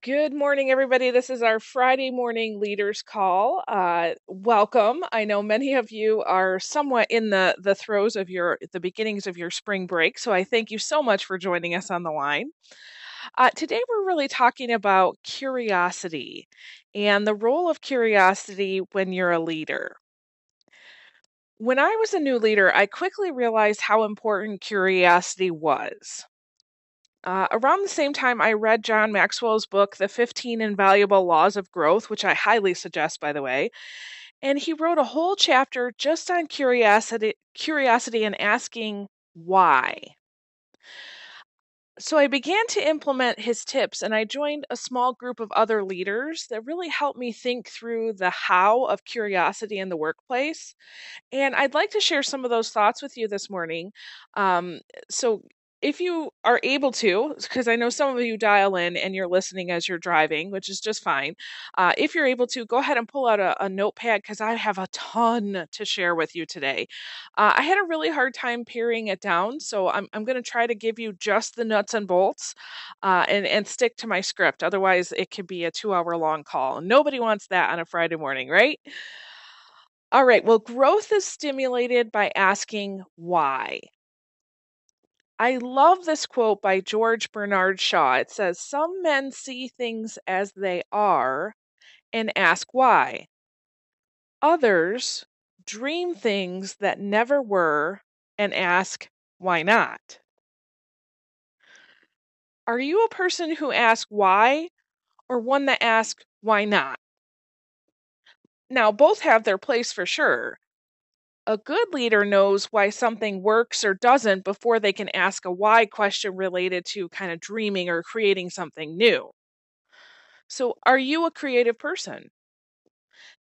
Good morning, everybody. This is our Friday morning leaders call. Uh, welcome. I know many of you are somewhat in the the throes of your the beginnings of your spring break, so I thank you so much for joining us on the line. Uh, today, we're really talking about curiosity and the role of curiosity when you're a leader. When I was a new leader, I quickly realized how important curiosity was. Uh, around the same time, I read John Maxwell's book, The 15 Invaluable Laws of Growth, which I highly suggest, by the way. And he wrote a whole chapter just on curiosity, curiosity and asking why. So I began to implement his tips and I joined a small group of other leaders that really helped me think through the how of curiosity in the workplace. And I'd like to share some of those thoughts with you this morning. Um, so if you are able to, because I know some of you dial in and you're listening as you're driving, which is just fine. Uh, if you're able to, go ahead and pull out a, a notepad because I have a ton to share with you today. Uh, I had a really hard time paring it down, so I'm, I'm going to try to give you just the nuts and bolts uh, and, and stick to my script. Otherwise, it could be a two hour long call. Nobody wants that on a Friday morning, right? All right, well, growth is stimulated by asking why. I love this quote by George Bernard Shaw. It says, Some men see things as they are and ask why. Others dream things that never were and ask why not. Are you a person who asks why or one that asks why not? Now, both have their place for sure, a good leader knows why something works or doesn't before they can ask a why question related to kind of dreaming or creating something new. So, are you a creative person?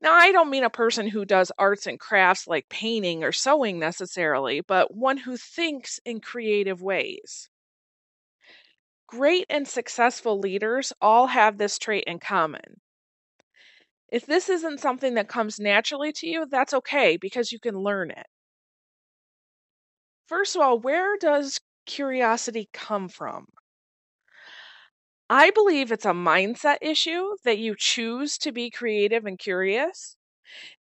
Now, I don't mean a person who does arts and crafts like painting or sewing necessarily, but one who thinks in creative ways. Great and successful leaders all have this trait in common. If this isn't something that comes naturally to you, that's okay because you can learn it. First of all, where does curiosity come from? I believe it's a mindset issue that you choose to be creative and curious.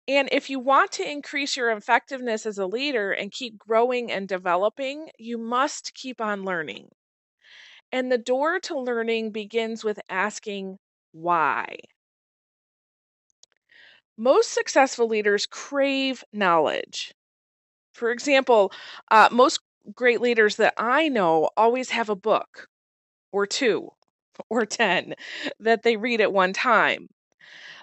And if you want to increase your effectiveness as a leader and keep growing and developing, you must keep on learning. And the door to learning begins with asking why. Most successful leaders crave knowledge. For example, uh, most great leaders that I know always have a book or two or 10 that they read at one time.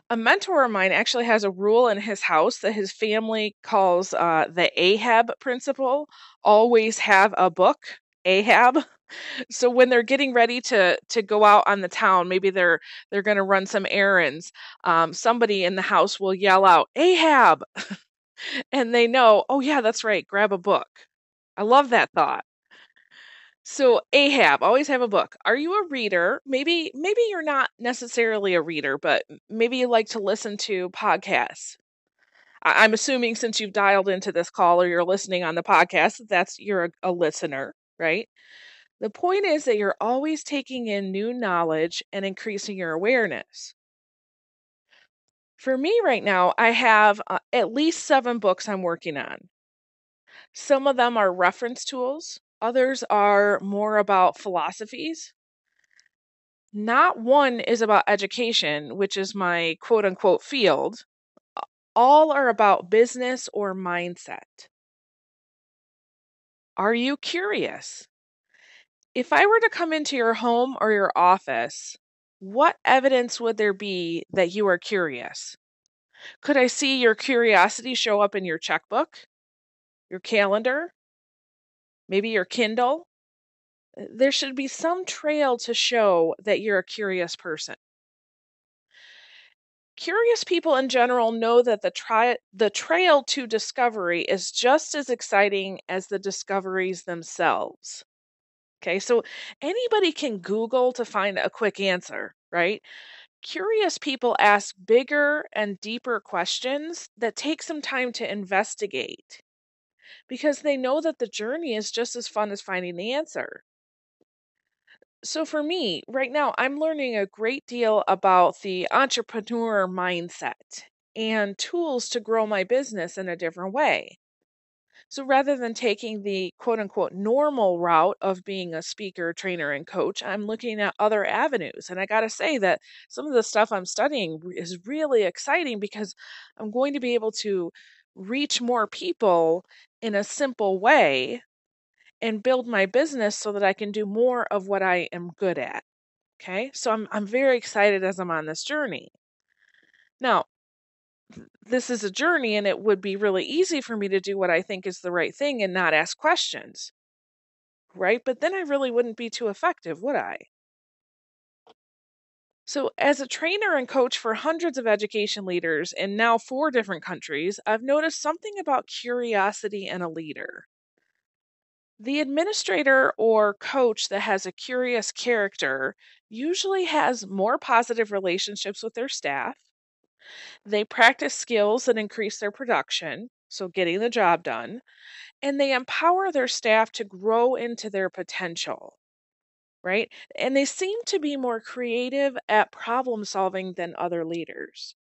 A mentor of mine actually has a rule in his house that his family calls uh, the Ahab principle always have a book. Ahab. So when they're getting ready to to go out on the town, maybe they're they're going to run some errands. Um, somebody in the house will yell out Ahab, and they know, oh yeah, that's right. Grab a book. I love that thought. So Ahab, always have a book. Are you a reader? Maybe maybe you're not necessarily a reader, but maybe you like to listen to podcasts. I- am assuming since you've dialed into this call or you're listening on the podcast, that's you're a, a listener, right? The point is that you're always taking in new knowledge and increasing your awareness. For me right now, I have uh, at least seven books I'm working on. Some of them are reference tools, others are more about philosophies. Not one is about education, which is my quote unquote field. All are about business or mindset. Are you curious? If I were to come into your home or your office, what evidence would there be that you are curious? Could I see your curiosity show up in your checkbook, your calendar, maybe your Kindle? Uh, there should be some trail to show that you're a curious person. Curious people in general know that the, tri- the trail to discovery is just as exciting as the discoveries themselves. Okay, so anybody can Google to find a quick answer, right? Curious people ask bigger and deeper questions that take some time to investigate because they know that the journey is just as fun as finding the answer. So, for me, right now, I'm learning a great deal about the entrepreneur mindset and tools to grow my business in a different way. So rather than taking the quote unquote normal route of being a speaker, trainer, and coach, I'm looking at other avenues. And I got to say that some of the stuff I'm studying is really exciting because I'm going to be able to reach more people in a simple way and build my business so that I can do more of what I am good at. Okay? So I'm I'm very excited as I'm on this journey. Now, this is a journey and it would be really easy for me to do what I think is the right thing and not ask questions. Right? But then I really wouldn't be too effective, would I? So, as a trainer and coach for hundreds of education leaders in now four different countries, I've noticed something about curiosity in a leader. The administrator or coach that has a curious character usually has more positive relationships with their staff they practice skills that increase their production, so getting the job done, and they empower their staff to grow into their potential, right? And they seem to be more creative at problem solving than other leaders.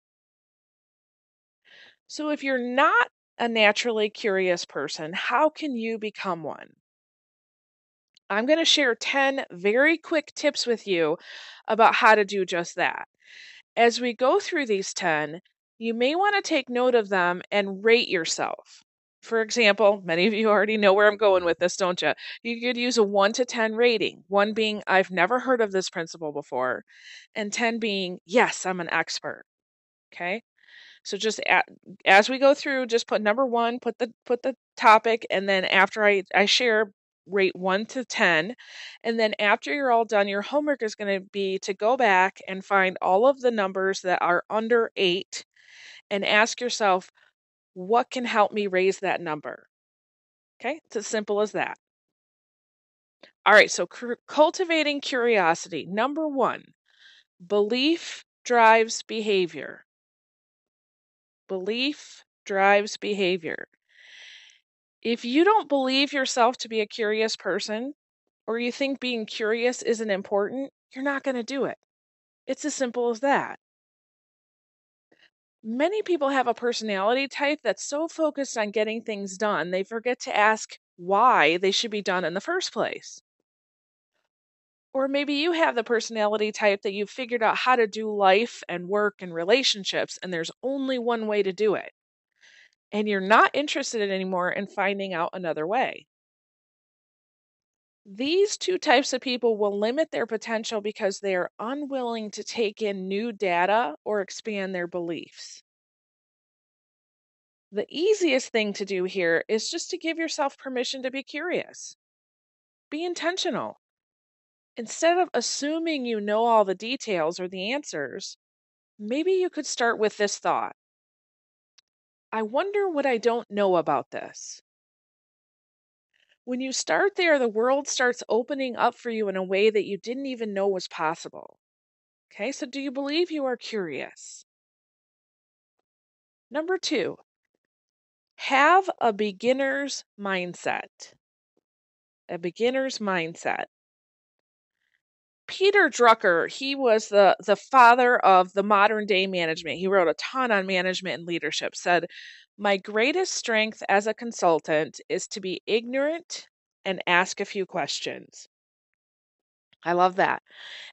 So if you're not a naturally curious person, how can you become one? I'm going to share 10 very quick tips with you about how to do just that. As we go through these 10, you may want to take note of them and rate yourself. For example, many of you already know where I'm going with this, don't you? You could use a 1 to 10 rating, 1 being I've never heard of this principle before, and 10 being yes, I'm an expert. Okay? So just as we go through, just put number 1, put the put the topic and then after I I share rate 1 to 10. And then after you're all done, your homework is going to be to go back and find all of the numbers that are under 8 and ask yourself, what can help me raise that number? Okay, it's as simple as that. All right, so cultivating curiosity. Number one, belief drives behavior. Belief drives behavior. If you don't believe yourself to be a curious person, or you think being curious isn't important, you're not going to do it. It's as simple as that. Many people have a personality type that's so focused on getting things done, they forget to ask why they should be done in the first place. Or maybe you have the personality type that you've figured out how to do life and work and relationships, and there's only one way to do it. And you're not interested anymore in finding out another way. These two types of people will limit their potential because they are unwilling to take in new data or expand their beliefs. The easiest thing to do here is just to give yourself permission to be curious. Be intentional. Instead of assuming you know all the details or the answers, maybe you could start with this thought I wonder what I don't know about this. When you start there, the world starts opening up for you in a way that you didn't even know was possible. Okay, so do you believe you are curious? Number two, have a beginner's mindset. A beginner's mindset. Peter Drucker, he was the, the father of the modern day management. He wrote a ton on management and leadership, said, My greatest strength as a consultant is to be ignorant and ask a few questions. I love that.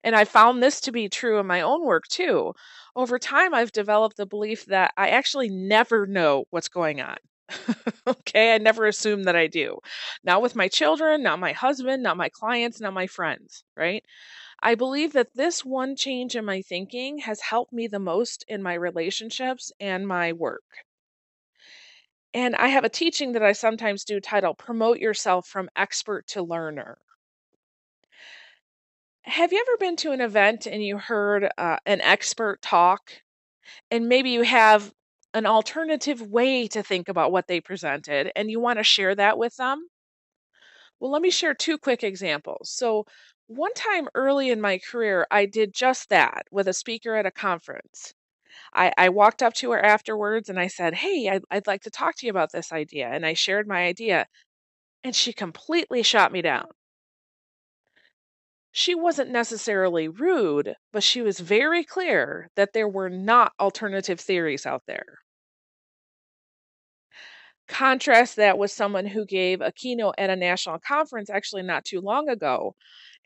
And I found this to be true in my own work too. Over time, I've developed the belief that I actually never know what's going on. okay, I never assume that I do. Not with my children, not my husband, not my clients, not my friends, right? I believe that this one change in my thinking has helped me the most in my relationships and my work. And I have a teaching that I sometimes do titled Promote Yourself from Expert to Learner. Have you ever been to an event and you heard uh, an expert talk, and maybe you have an alternative way to think about what they presented, and you want to share that with them? Well, let me share two quick examples. So, one time early in my career, I did just that with a speaker at a conference. I, I walked up to her afterwards and I said, Hey, I'd, I'd like to talk to you about this idea. And I shared my idea, and she completely shot me down. She wasn't necessarily rude, but she was very clear that there were not alternative theories out there. Contrast that with someone who gave a keynote at a national conference actually not too long ago.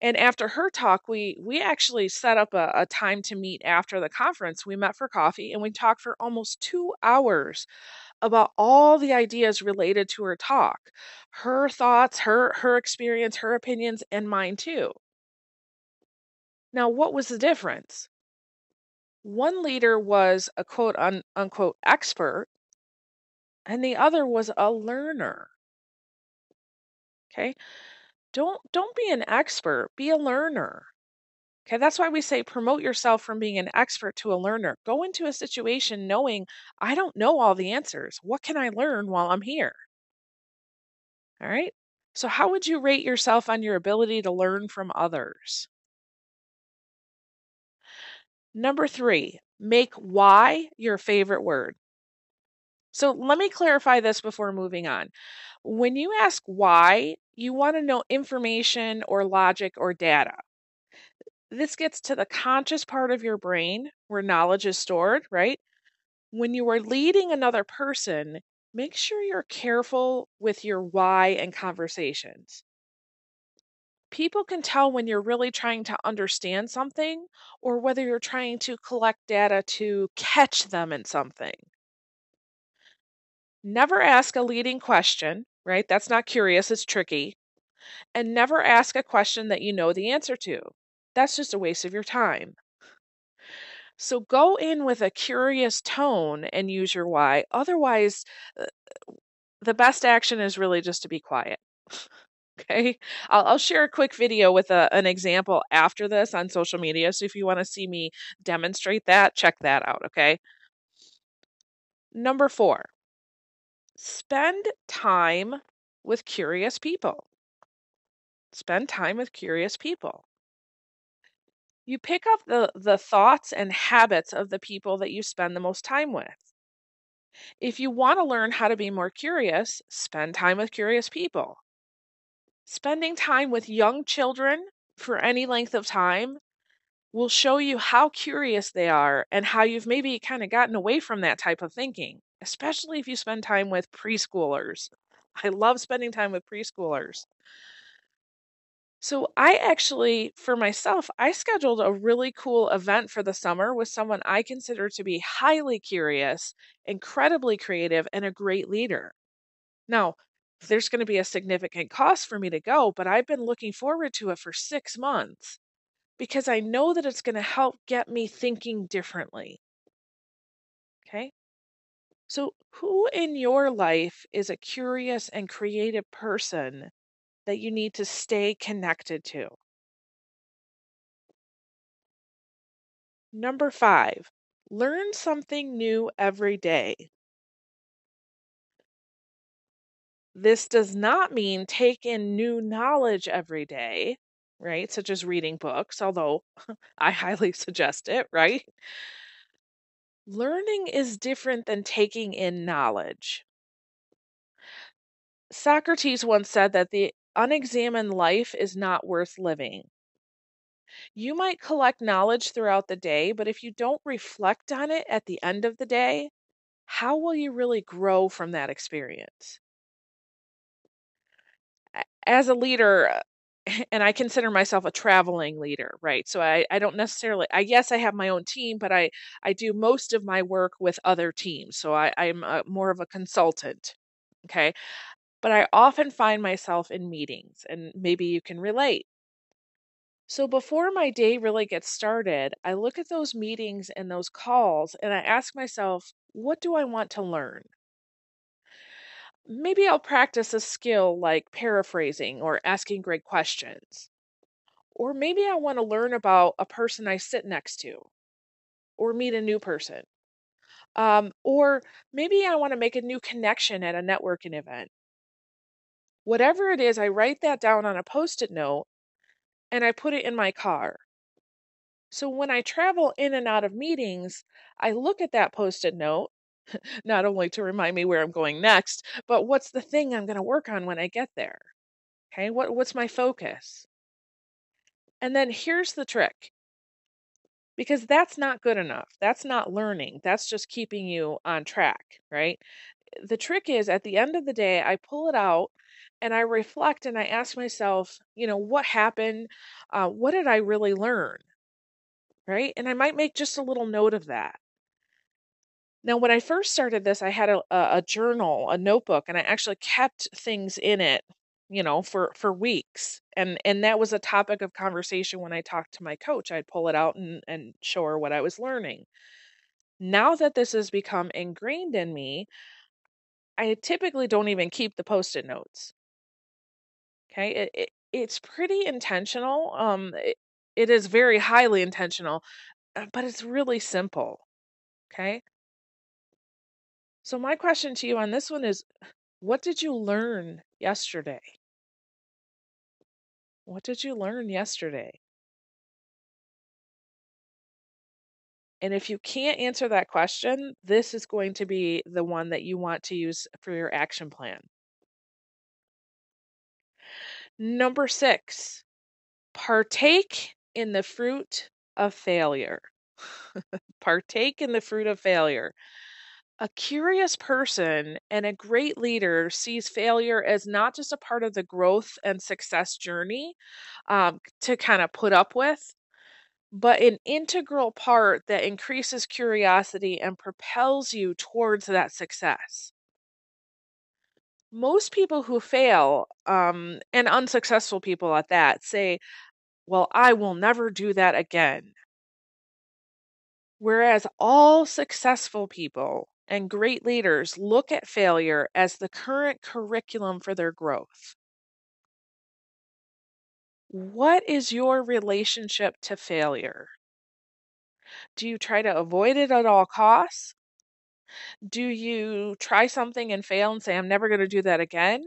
And after her talk, we we actually set up a, a time to meet after the conference. We met for coffee and we talked for almost two hours about all the ideas related to her talk, her thoughts, her her experience, her opinions, and mine too. Now, what was the difference? One leader was a quote unquote expert, and the other was a learner. Okay? Don't don't be an expert, be a learner. Okay, that's why we say promote yourself from being an expert to a learner. Go into a situation knowing I don't know all the answers. What can I learn while I'm here? All right. So, how would you rate yourself on your ability to learn from others? Number three, make why your favorite word. So, let me clarify this before moving on. When you ask why, you want to know information or logic or data. This gets to the conscious part of your brain where knowledge is stored, right? When you are leading another person, make sure you're careful with your why and conversations. People can tell when you're really trying to understand something or whether you're trying to collect data to catch them in something. Never ask a leading question, right? That's not curious, it's tricky. And never ask a question that you know the answer to. That's just a waste of your time. So go in with a curious tone and use your why. Otherwise, uh, the best action is really just to be quiet. Okay. I'll, I'll share a quick video with a, an example after this on social media. So if you want to see me demonstrate that, check that out. Okay. Number four, spend time with curious people. Spend time with curious people. You pick up the, the thoughts and habits of the people that you spend the most time with. If you want to learn how to be more curious, spend time with curious people. Spending time with young children for any length of time will show you how curious they are and how you've maybe kind of gotten away from that type of thinking, especially if you spend time with preschoolers. I love spending time with preschoolers. So, I actually, for myself, I scheduled a really cool event for the summer with someone I consider to be highly curious, incredibly creative, and a great leader. Now, there's going to be a significant cost for me to go, but I've been looking forward to it for six months because I know that it's going to help get me thinking differently. Okay. So, who in your life is a curious and creative person that you need to stay connected to? Number five, learn something new every day. This does not mean take in new knowledge every day, right? Such as reading books, although I highly suggest it, right? Learning is different than taking in knowledge. Socrates once said that the unexamined life is not worth living. You might collect knowledge throughout the day, but if you don't reflect on it at the end of the day, how will you really grow from that experience? As a leader, eh, and I consider myself a traveling leader, right? So I, I don't necessarily, I yes, I have my own team, but I, I do most of my work with other teams. So I, I'm a, more of a consultant, okay? But I often find myself in meetings, and maybe you can relate. So before my day really gets started, I look at those meetings and those calls and I ask myself, what do I want to learn? Maybe I'll practice a skill like paraphrasing or asking great questions. Or maybe I want to learn about a person I sit next to or meet a new person. Um, or maybe I want to make a new connection at a networking event. Whatever it is, I write that down on a post it note and I put it in my car. So when I travel in and out of meetings, I look at that post it note not only to remind me where I'm going next, but what's the thing I'm going to work on when I get there? Okay, what, what's my focus? And then here's the trick because that's not good enough. That's not learning. That's just keeping you on track, right? The trick is at the end of the day, I pull it out and I reflect and I ask myself, you know, what happened? Uh, what did I really learn? Right. And I might make just a little note of that. Now, when I first started this, I had a, a, journal, a notebook, and I actually kept things in it you know for for weeks and and that was a topic of conversation when i talked to my coach i'd pull it out and and show her what i was learning. Now that this has become ingrained in me i typically don't even keep the post-it notes. Okay it, it it's pretty intentional um it, it is very highly intentional uh, but it's really simple okay so my question to you on this one is what did you learn yesterday what did you learn yesterday And if you can't answer that question, this is going to be the one that you want to use for your action plan. Number six, partake in the fruit of failure. partake in the fruit of failure. A curious person and a great leader sees failure as not just a part of the growth and success journey um, to kind of put up with, but an integral part that increases curiosity and propels you towards that success. Most people who fail, um, and unsuccessful people at that, say, Well, I will never do that again. Whereas all successful people and great leaders look at failure as the current curriculum for their growth. What is your relationship to failure? Do you try to avoid it at all costs? Do you try something and fail and say, I'm never going to do that again?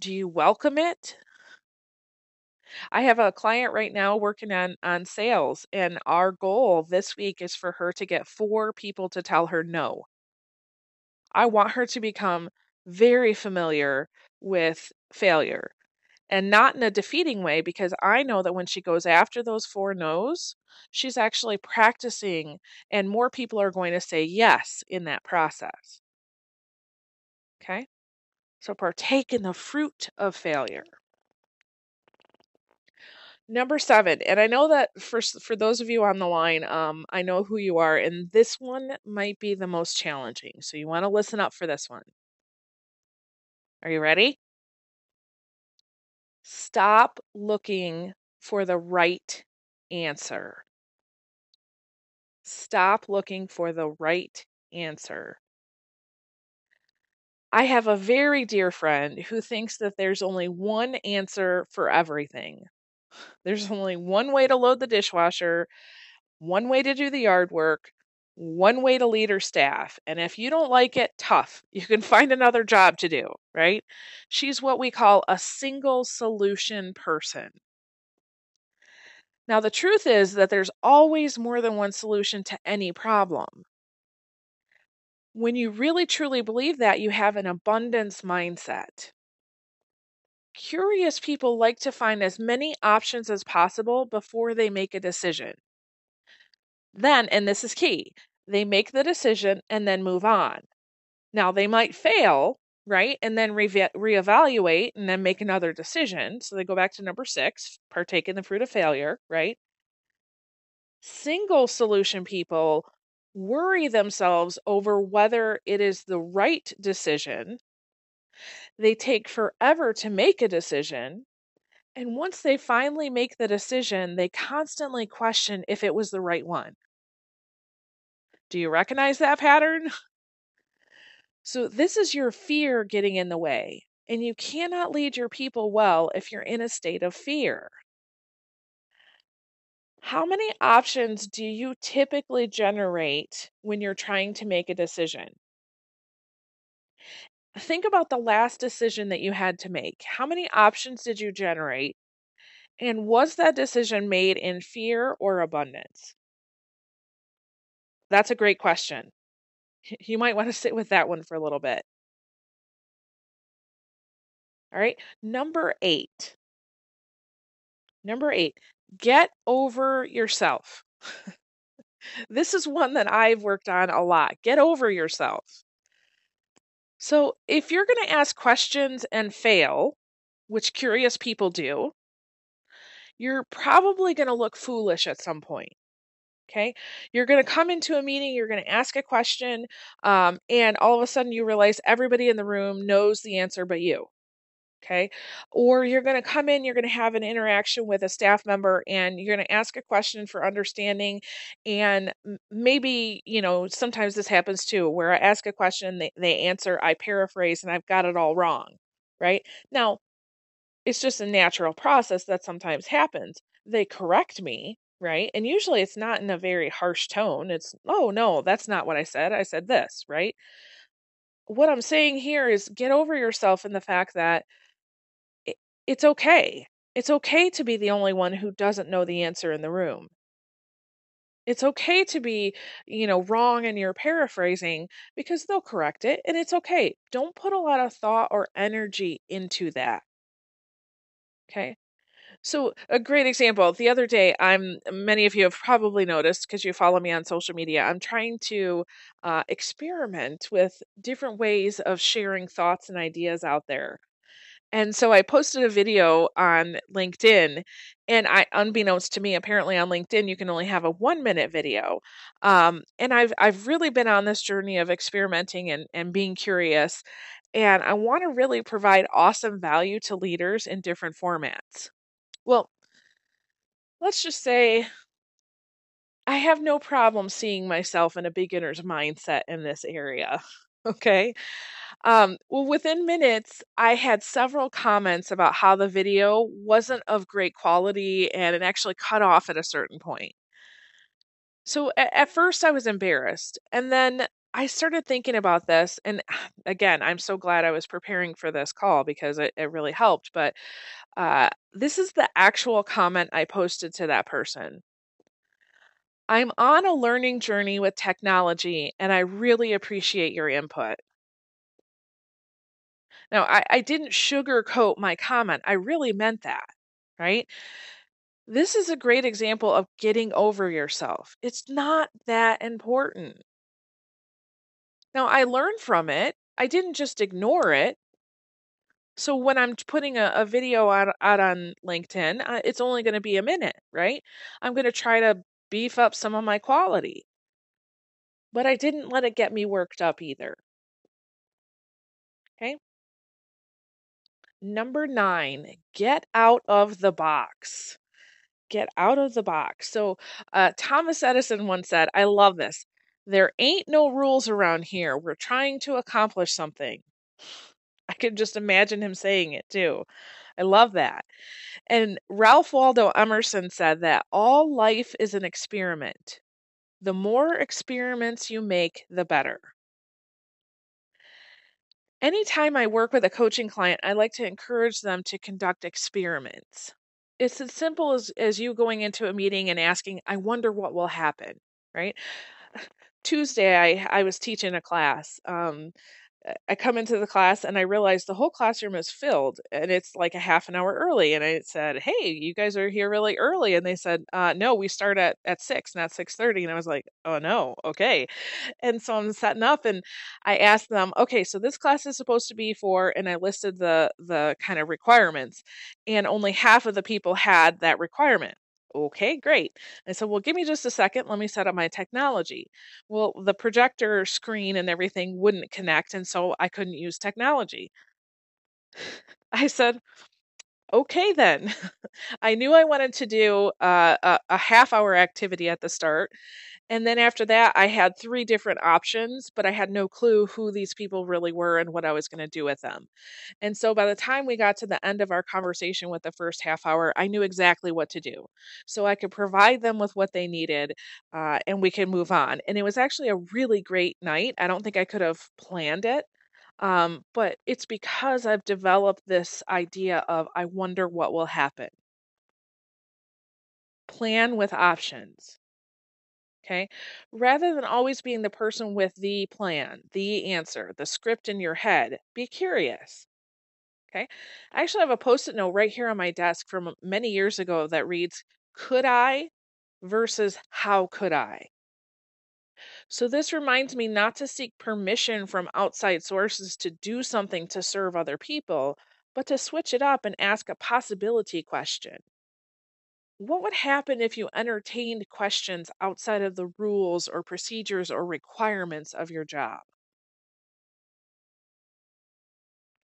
Do you welcome it? I have a client right now working on on sales and our goal this week is for her to get 4 people to tell her no. I want her to become very familiar with failure and not in a defeating way because I know that when she goes after those 4 no's, she's actually practicing and more people are going to say yes in that process. Okay? So partake in the fruit of failure. Number seven, and I know that for for those of you on the line, um, I know who you are, and this one might be the most challenging. So you want to listen up for this one. Are you ready? Stop looking for the right answer. Stop looking for the right answer. I have a very dear friend who thinks that there's only one answer for everything. There's only one way to load the dishwasher, one way to do the yard work, one way to lead her staff. And if you don't like it, tough. You can find another job to do, right? She's what we call a single solution person. Now, the truth is that there's always more than one solution to any problem. When you really truly believe that, you have an abundance mindset. Curious people like to find as many options as possible before they make a decision. Then, and this is key, they make the decision and then move on. Now, they might fail, right? And then re- reevaluate and then make another decision. So they go back to number six, partake in the fruit of failure, right? Single solution people worry themselves over whether it is the right decision. They take forever to make a decision. And once they finally make the decision, they constantly question if it was the right one. Do you recognize that pattern? So, this is your fear getting in the way, and you cannot lead your people well if you're in a state of fear. How many options do you typically generate when you're trying to make a decision? Think about the last decision that you had to make. How many options did you generate? And was that decision made in fear or abundance? That's a great question. You might want to sit with that one for a little bit. All right. Number eight. Number eight, Get over yourself. this is one that I've worked on a lot. Get over yourself. So, if you're going to ask questions and fail, which curious people do, you're probably going to look foolish at some point. Okay. You're going to come into a meeting, you're going to ask a question, um, and all of a sudden you realize everybody in the room knows the answer but you. Okay. Or you're going to come in, you're going to have an interaction with a staff member and you're going to ask a question for understanding. And maybe, you know, sometimes this happens too, where I ask a question, they, they answer, I paraphrase, and I've got it all wrong. Right. Now, it's just a natural process that sometimes happens. They correct me, right? And usually it's not in a very harsh tone. It's, oh, no, that's not what I said. I said this, right? What I'm saying here is get over yourself in the fact that it's okay. It's okay to be the only one who doesn't know the answer in the room. It's okay to be, you know, wrong in your paraphrasing because they'll correct it and it's okay. Don't put a lot of thought or energy into that. Okay. So, a great example. The other day, I'm many of you have probably noticed because you follow me on social media. I'm trying to uh, experiment with different ways of sharing thoughts and ideas out there. And so I posted a video on LinkedIn, and I, unbeknownst to me, apparently on LinkedIn you can only have a one minute video. Um, and I've I've really been on this journey of experimenting and and being curious, and I want to really provide awesome value to leaders in different formats. Well, let's just say I have no problem seeing myself in a beginner's mindset in this area. Okay. Um, well, within minutes, I had several comments about how the video wasn't of great quality and it actually cut off at a certain point. So at, first, I was embarrassed. And then I started thinking about this. And again, I'm so glad I was preparing for this call because it, it really helped. But uh, this is the actual comment I posted to that person. I'm on a learning journey with technology and I really appreciate your input. Now, I, I didn't sugarcoat my comment, I really meant that, right? This is a great example of getting over yourself. It's not that important. Now, I learned from it, I didn't just ignore it. So when I'm putting a, a video out, out on LinkedIn, uh, it's only going to be a minute, right? I'm going to try to beef up some of my quality. But I didn't let it get me worked up either. Okay. Number nine, get out of the box. Get out of the box. So, uh, Thomas Edison once said, I love this. There ain't no rules around here. We're trying to accomplish something. I can just imagine him saying it too. I love that. And Ralph Waldo Emerson said that all life is an experiment. The more experiments you make, the better. Anytime I work with a coaching client, I like to encourage them to conduct experiments. It's as simple as, as you going into a meeting and asking, I wonder what will happen, right? Tuesday, I, I was teaching a class. Um, I come into the class and I realize the whole classroom is filled and it's like a half an hour early. And I said, Hey, you guys are here really early. And they said, uh, no, we start at, at six, not 630. And I was like, oh no. Okay. And so I'm setting up and I asked them, okay, so this class is supposed to be for, and I listed the, the kind of requirements and only half of the people had that requirement. Okay, great. I said, Well, give me just a second. Let me set up my technology. Well, the projector screen and everything wouldn't connect, and so I couldn't use technology. I said, Okay, then. I knew I wanted to do uh, a, a half hour activity at the start. And then after that, I had three different options, but I had no clue who these people really were and what I was going to do with them. And so by the time we got to the end of our conversation with the first half hour, I knew exactly what to do. So I could provide them with what they needed uh, and we could move on. And it was actually a really great night. I don't think I could have planned it. Um, but it's because I've developed this idea of I wonder what will happen. Plan with options. Okay. Rather than always being the person with the plan, the answer, the script in your head, be curious. Okay. I actually have a post it note right here on my desk from many years ago that reads could I versus how could I. So, this reminds me not to seek permission from outside sources to do something to serve other people, but to switch it up and ask a possibility question. What would happen if you entertained questions outside of the rules or procedures or requirements of your job?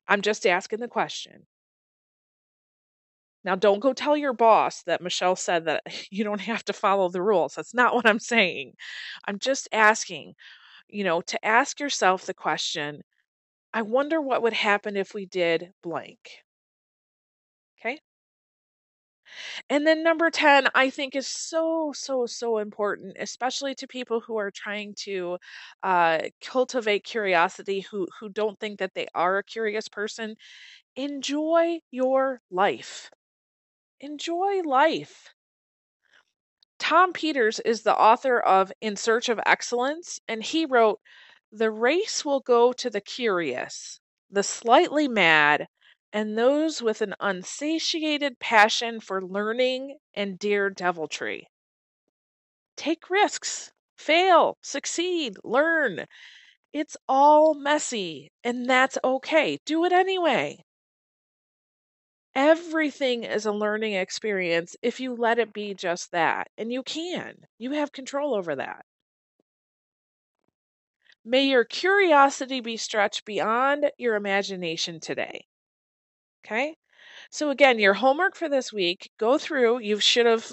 I'm just asking the question. Now, don't go tell your boss that Michelle said that you don't have to follow the rules. That's not what I'm saying. I'm just asking, you know, to ask yourself the question I wonder what would happen if we did blank. Okay. And then number 10, I think is so, so, so important, especially to people who are trying to uh, cultivate curiosity, who, who don't think that they are a curious person. Enjoy your life. Enjoy life. Tom Peters is the author of In Search of Excellence, and he wrote, The race will go to the curious, the slightly mad, and those with an unsatiated passion for learning and daredeviltry. Take risks, fail, succeed, learn. It's all messy, and that's okay. Do it anyway. Everything is a learning experience if you let it be just that. And you can, you have control over that. May your curiosity be stretched beyond your imagination today. Okay? So, again, your homework for this week go through, you should have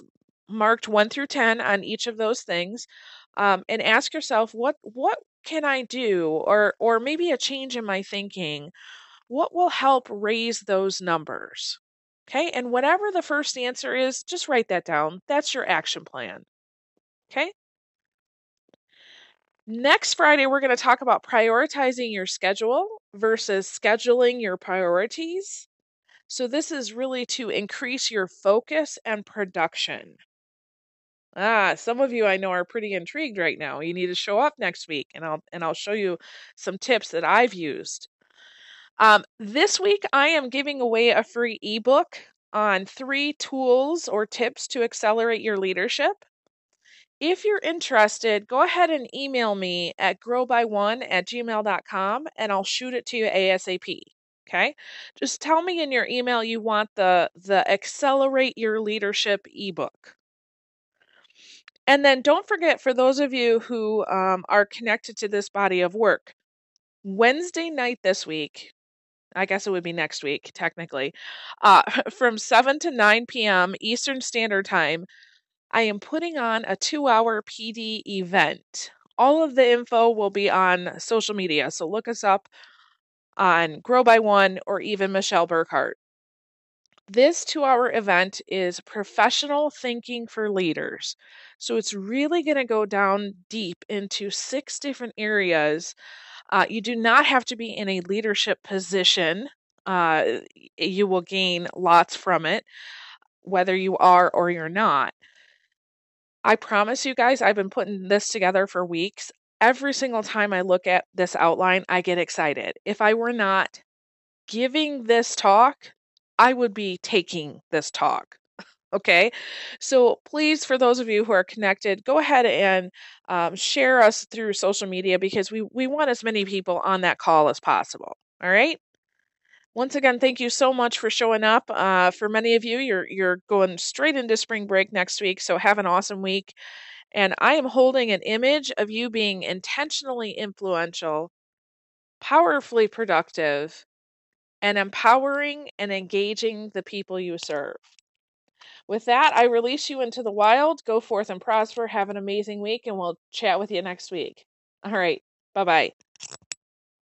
marked 1 through 10 on each of those things um, and ask yourself what what can i do or or maybe a change in my thinking what will help raise those numbers okay and whatever the first answer is just write that down that's your action plan okay Next Friday, we're going to talk about prioritizing your schedule versus scheduling your priorities. So, this is really to increase your focus and production. Ah, some of you I know are pretty intrigued right now. You need to show up next week and I'll and I'll show you some tips that I've used. Um, this week I am giving away a free ebook on three tools or tips to accelerate your leadership. If you're interested, go ahead and email me at growby1 at gmail.com and I'll shoot it to you ASAP. Okay. Just tell me in your email you want the the accelerate your leadership ebook. And then don't forget, for those of you who um, are connected to this body of work, Wednesday night this week, I guess it would be next week, technically, uh, from 7 to 9 p.m. Eastern Standard Time, I am putting on a two hour PD event. All of the info will be on social media, so look us up on Grow by One or even Michelle Burkhart. This two hour event is professional thinking for leaders. So it's really going to go down deep into six different areas. Uh, you do not have to be in a leadership position, uh, you will gain lots from it, whether you are or you're not. I promise you guys, I've been putting this together for weeks. Every single time I look at this outline, I get excited. If I were not giving this talk, I would be taking this talk. Okay, so please, for those of you who are connected, go ahead and um, share us through social media because we, we want as many people on that call as possible. All right. Once again, thank you so much for showing up. Uh, for many of you, you're you're going straight into spring break next week, so have an awesome week. And I am holding an image of you being intentionally influential, powerfully productive, and empowering and engaging the people you serve. With that, I release you into the wild. Go forth and prosper. Have an amazing week, and we'll chat with you next week. All right. Bye bye.